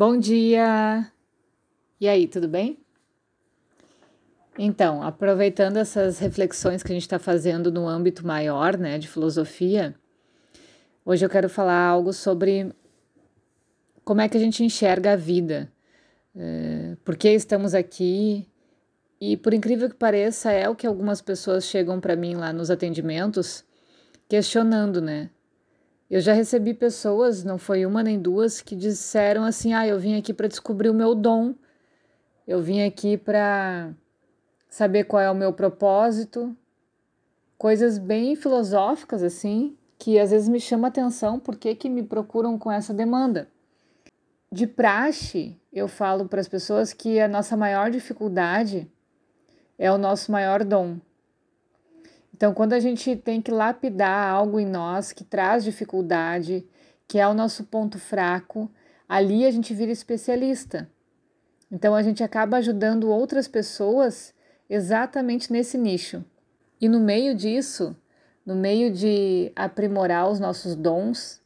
Bom dia! E aí, tudo bem? Então, aproveitando essas reflexões que a gente está fazendo no âmbito maior, né, de filosofia, hoje eu quero falar algo sobre como é que a gente enxerga a vida, é, por que estamos aqui, e por incrível que pareça, é o que algumas pessoas chegam para mim lá nos atendimentos questionando, né? Eu já recebi pessoas, não foi uma nem duas, que disseram assim: "Ah, eu vim aqui para descobrir o meu dom. Eu vim aqui para saber qual é o meu propósito". Coisas bem filosóficas assim, que às vezes me chama atenção porque que me procuram com essa demanda. De praxe, eu falo para as pessoas que a nossa maior dificuldade é o nosso maior dom. Então, quando a gente tem que lapidar algo em nós que traz dificuldade, que é o nosso ponto fraco, ali a gente vira especialista. Então, a gente acaba ajudando outras pessoas exatamente nesse nicho. E no meio disso, no meio de aprimorar os nossos dons,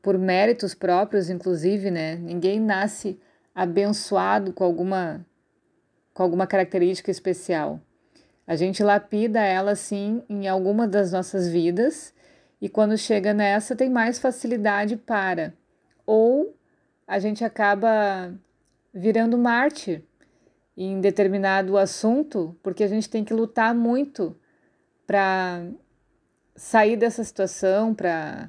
por méritos próprios, inclusive, né? Ninguém nasce abençoado com alguma, com alguma característica especial. A gente lapida ela sim em alguma das nossas vidas e quando chega nessa tem mais facilidade para. Ou a gente acaba virando mártir em determinado assunto, porque a gente tem que lutar muito para sair dessa situação, para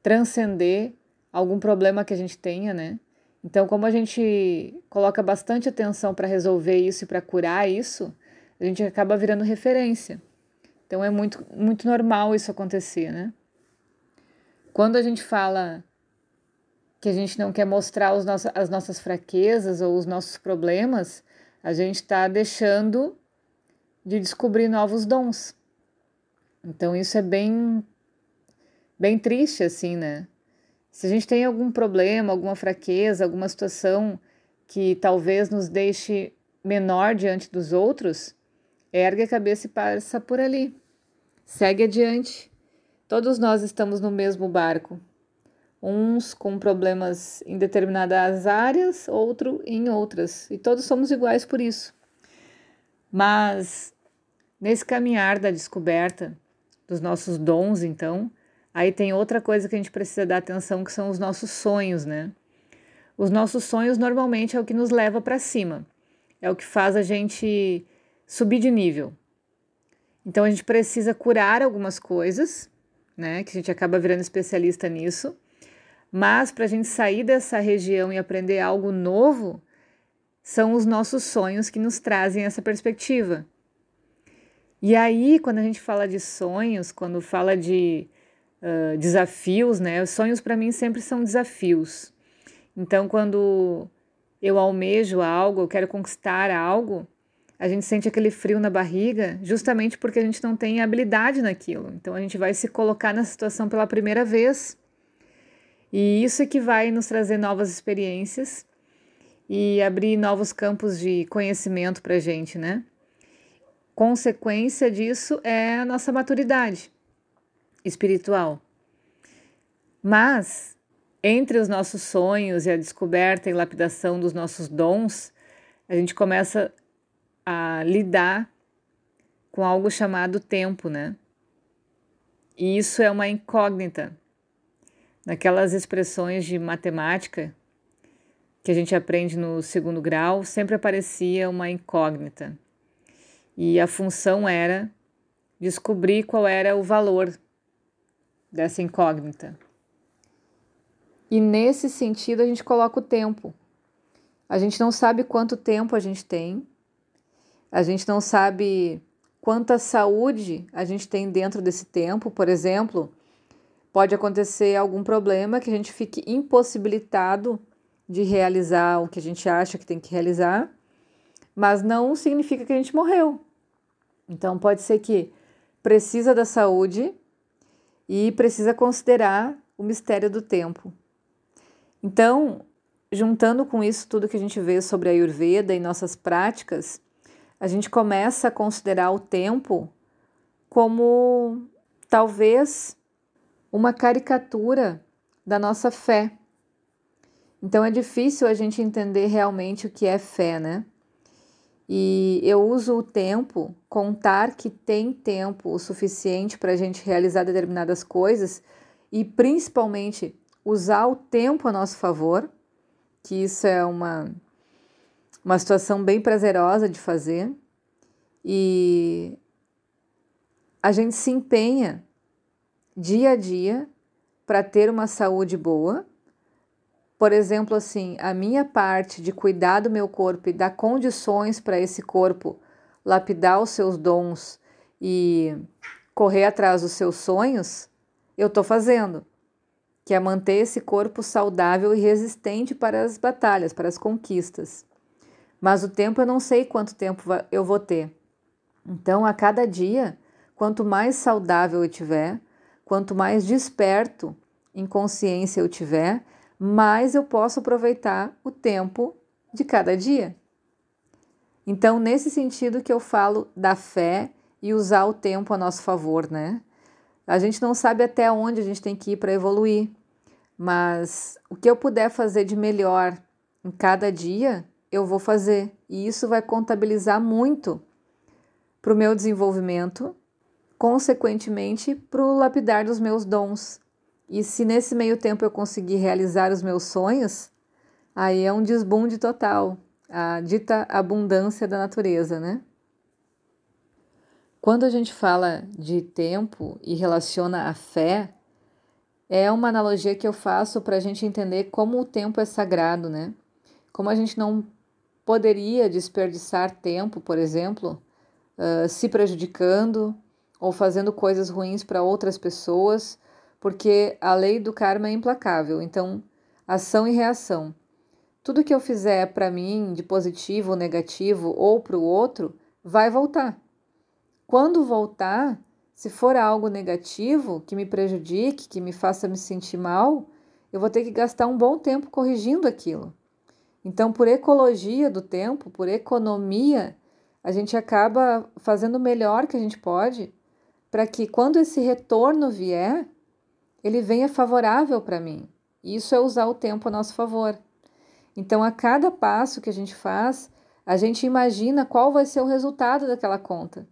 transcender algum problema que a gente tenha, né? Então, como a gente coloca bastante atenção para resolver isso e para curar isso, a gente acaba virando referência. Então é muito, muito normal isso acontecer, né? Quando a gente fala que a gente não quer mostrar os as nossas fraquezas ou os nossos problemas, a gente está deixando de descobrir novos dons. Então isso é bem, bem triste, assim, né? Se a gente tem algum problema, alguma fraqueza, alguma situação que talvez nos deixe menor diante dos outros, Ergue a cabeça e passa por ali. Segue adiante. Todos nós estamos no mesmo barco. Uns com problemas em determinadas áreas, outro em outras. E todos somos iguais por isso. Mas nesse caminhar da descoberta dos nossos dons, então, aí tem outra coisa que a gente precisa dar atenção, que são os nossos sonhos, né? Os nossos sonhos normalmente é o que nos leva para cima. É o que faz a gente subir de nível. Então a gente precisa curar algumas coisas, né? Que a gente acaba virando especialista nisso. Mas para a gente sair dessa região e aprender algo novo, são os nossos sonhos que nos trazem essa perspectiva. E aí, quando a gente fala de sonhos, quando fala de uh, desafios, né? Os sonhos para mim sempre são desafios. Então, quando eu almejo algo, eu quero conquistar algo, a gente sente aquele frio na barriga justamente porque a gente não tem habilidade naquilo. Então a gente vai se colocar na situação pela primeira vez. E isso é que vai nos trazer novas experiências e abrir novos campos de conhecimento para a gente, né? Consequência disso é a nossa maturidade espiritual. Mas, entre os nossos sonhos e a descoberta e lapidação dos nossos dons, a gente começa a lidar com algo chamado tempo, né? E isso é uma incógnita. Naquelas expressões de matemática que a gente aprende no segundo grau, sempre aparecia uma incógnita. E a função era descobrir qual era o valor dessa incógnita. E nesse sentido a gente coloca o tempo. A gente não sabe quanto tempo a gente tem, a gente não sabe quanta saúde a gente tem dentro desse tempo, por exemplo, pode acontecer algum problema que a gente fique impossibilitado de realizar o que a gente acha que tem que realizar, mas não significa que a gente morreu. Então pode ser que precisa da saúde e precisa considerar o mistério do tempo. Então, juntando com isso tudo que a gente vê sobre a Ayurveda e nossas práticas, a gente começa a considerar o tempo como talvez uma caricatura da nossa fé. Então é difícil a gente entender realmente o que é fé, né? E eu uso o tempo, contar que tem tempo o suficiente para a gente realizar determinadas coisas e principalmente usar o tempo a nosso favor, que isso é uma, uma situação bem prazerosa de fazer. E a gente se empenha dia a dia para ter uma saúde boa por exemplo, assim, a minha parte de cuidar do meu corpo e dar condições para esse corpo lapidar os seus dons e correr atrás dos seus sonhos, eu estou fazendo, que é manter esse corpo saudável e resistente para as batalhas, para as conquistas. Mas o tempo eu não sei quanto tempo eu vou ter. Então, a cada dia, quanto mais saudável eu tiver, quanto mais desperto em consciência eu tiver, mais eu posso aproveitar o tempo de cada dia. Então, nesse sentido que eu falo da fé e usar o tempo a nosso favor, né? A gente não sabe até onde a gente tem que ir para evoluir, mas o que eu puder fazer de melhor em cada dia, eu vou fazer. E isso vai contabilizar muito para o meu desenvolvimento, consequentemente, para o lapidar dos meus dons. E se nesse meio tempo eu conseguir realizar os meus sonhos, aí é um desbunde total, a dita abundância da natureza, né? Quando a gente fala de tempo e relaciona a fé, é uma analogia que eu faço para a gente entender como o tempo é sagrado, né? Como a gente não poderia desperdiçar tempo, por exemplo, uh, se prejudicando ou fazendo coisas ruins para outras pessoas porque a lei do karma é implacável. Então, ação e reação. Tudo que eu fizer para mim de positivo ou negativo ou para o outro vai voltar. Quando voltar, se for algo negativo que me prejudique, que me faça me sentir mal, eu vou ter que gastar um bom tempo corrigindo aquilo. Então, por ecologia do tempo, por economia, a gente acaba fazendo o melhor que a gente pode para que quando esse retorno vier, ele venha favorável para mim. Isso é usar o tempo a nosso favor. Então, a cada passo que a gente faz, a gente imagina qual vai ser o resultado daquela conta,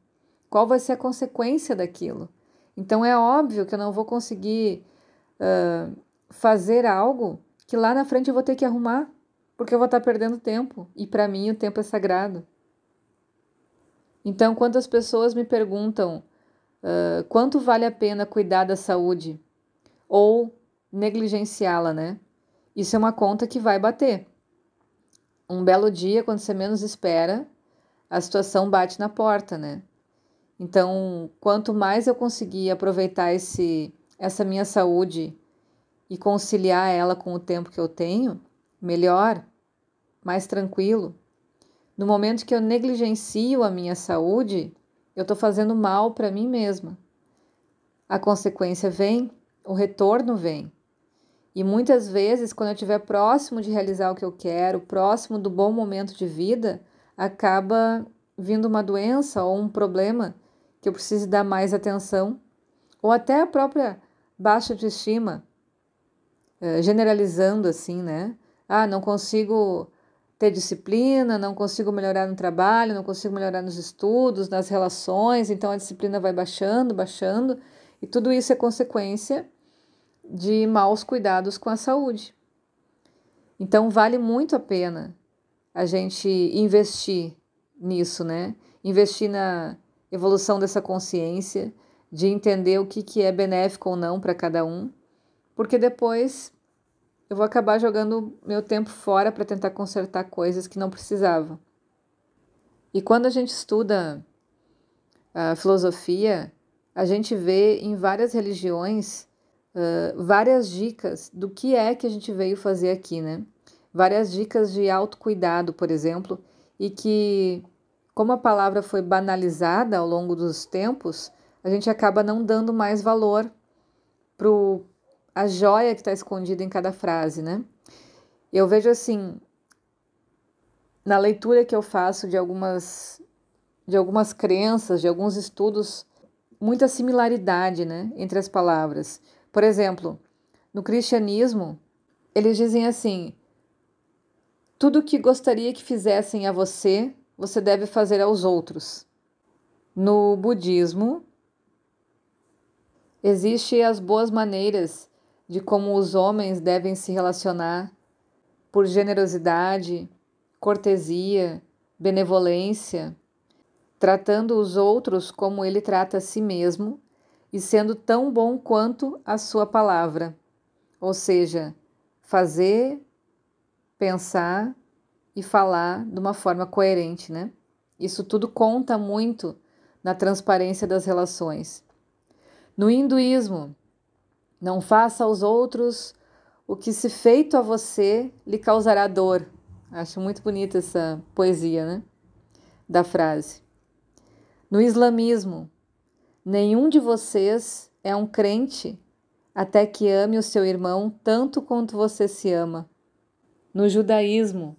qual vai ser a consequência daquilo. Então, é óbvio que eu não vou conseguir uh, fazer algo que lá na frente eu vou ter que arrumar, porque eu vou estar perdendo tempo e para mim o tempo é sagrado. Então, quando as pessoas me perguntam uh, quanto vale a pena cuidar da saúde, ou negligenciá-la, né? Isso é uma conta que vai bater. Um belo dia, quando você menos espera, a situação bate na porta, né? Então, quanto mais eu conseguir aproveitar esse, essa minha saúde e conciliar ela com o tempo que eu tenho, melhor, mais tranquilo. No momento que eu negligencio a minha saúde, eu estou fazendo mal para mim mesma. A consequência vem o retorno vem. E muitas vezes, quando eu estiver próximo de realizar o que eu quero, próximo do bom momento de vida, acaba vindo uma doença ou um problema que eu precise dar mais atenção, ou até a própria baixa autoestima, eh, generalizando assim, né? Ah, não consigo ter disciplina, não consigo melhorar no trabalho, não consigo melhorar nos estudos, nas relações, então a disciplina vai baixando, baixando, e tudo isso é consequência de maus cuidados com a saúde. Então, vale muito a pena a gente investir nisso, né? Investir na evolução dessa consciência, de entender o que, que é benéfico ou não para cada um, porque depois eu vou acabar jogando meu tempo fora para tentar consertar coisas que não precisava. E quando a gente estuda a filosofia, a gente vê em várias religiões várias dicas do que é que a gente veio fazer aqui, né? Várias dicas de autocuidado, por exemplo, e que, como a palavra foi banalizada ao longo dos tempos, a gente acaba não dando mais valor para a joia que está escondida em cada frase, né? Eu vejo assim, na leitura que eu faço de algumas, de algumas crenças, de alguns estudos, muita similaridade né, entre as palavras. Por exemplo, no cristianismo, eles dizem assim: Tudo que gostaria que fizessem a você, você deve fazer aos outros. No budismo, existem as boas maneiras de como os homens devem se relacionar por generosidade, cortesia, benevolência, tratando os outros como ele trata a si mesmo e sendo tão bom quanto a sua palavra. Ou seja, fazer, pensar e falar de uma forma coerente, né? Isso tudo conta muito na transparência das relações. No hinduísmo, não faça aos outros o que se feito a você lhe causará dor. Acho muito bonita essa poesia, né? Da frase. No islamismo, nenhum de vocês é um crente até que ame o seu irmão tanto quanto você se ama. No judaísmo,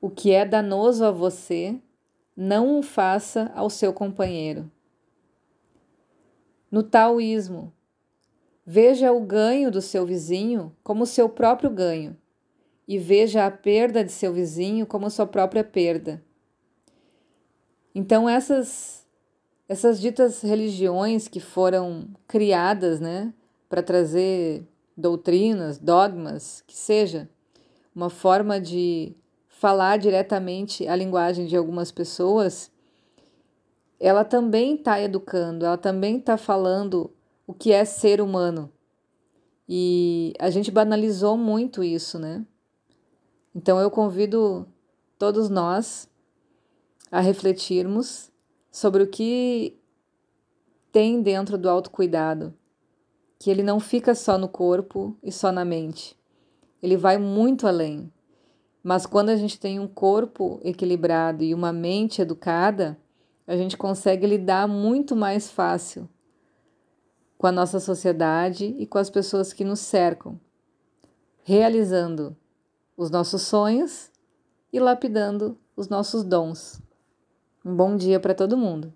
o que é danoso a você, não o faça ao seu companheiro. No taoísmo, veja o ganho do seu vizinho como seu próprio ganho e veja a perda de seu vizinho como sua própria perda. Então essas essas ditas religiões que foram criadas, né, para trazer doutrinas, dogmas, que seja uma forma de falar diretamente a linguagem de algumas pessoas, ela também está educando, ela também está falando o que é ser humano. E a gente banalizou muito isso, né? Então eu convido todos nós a refletirmos sobre o que tem dentro do autocuidado, que ele não fica só no corpo e só na mente. Ele vai muito além. Mas quando a gente tem um corpo equilibrado e uma mente educada, a gente consegue lidar muito mais fácil com a nossa sociedade e com as pessoas que nos cercam, realizando os nossos sonhos e lapidando os nossos dons. Um bom dia para todo mundo!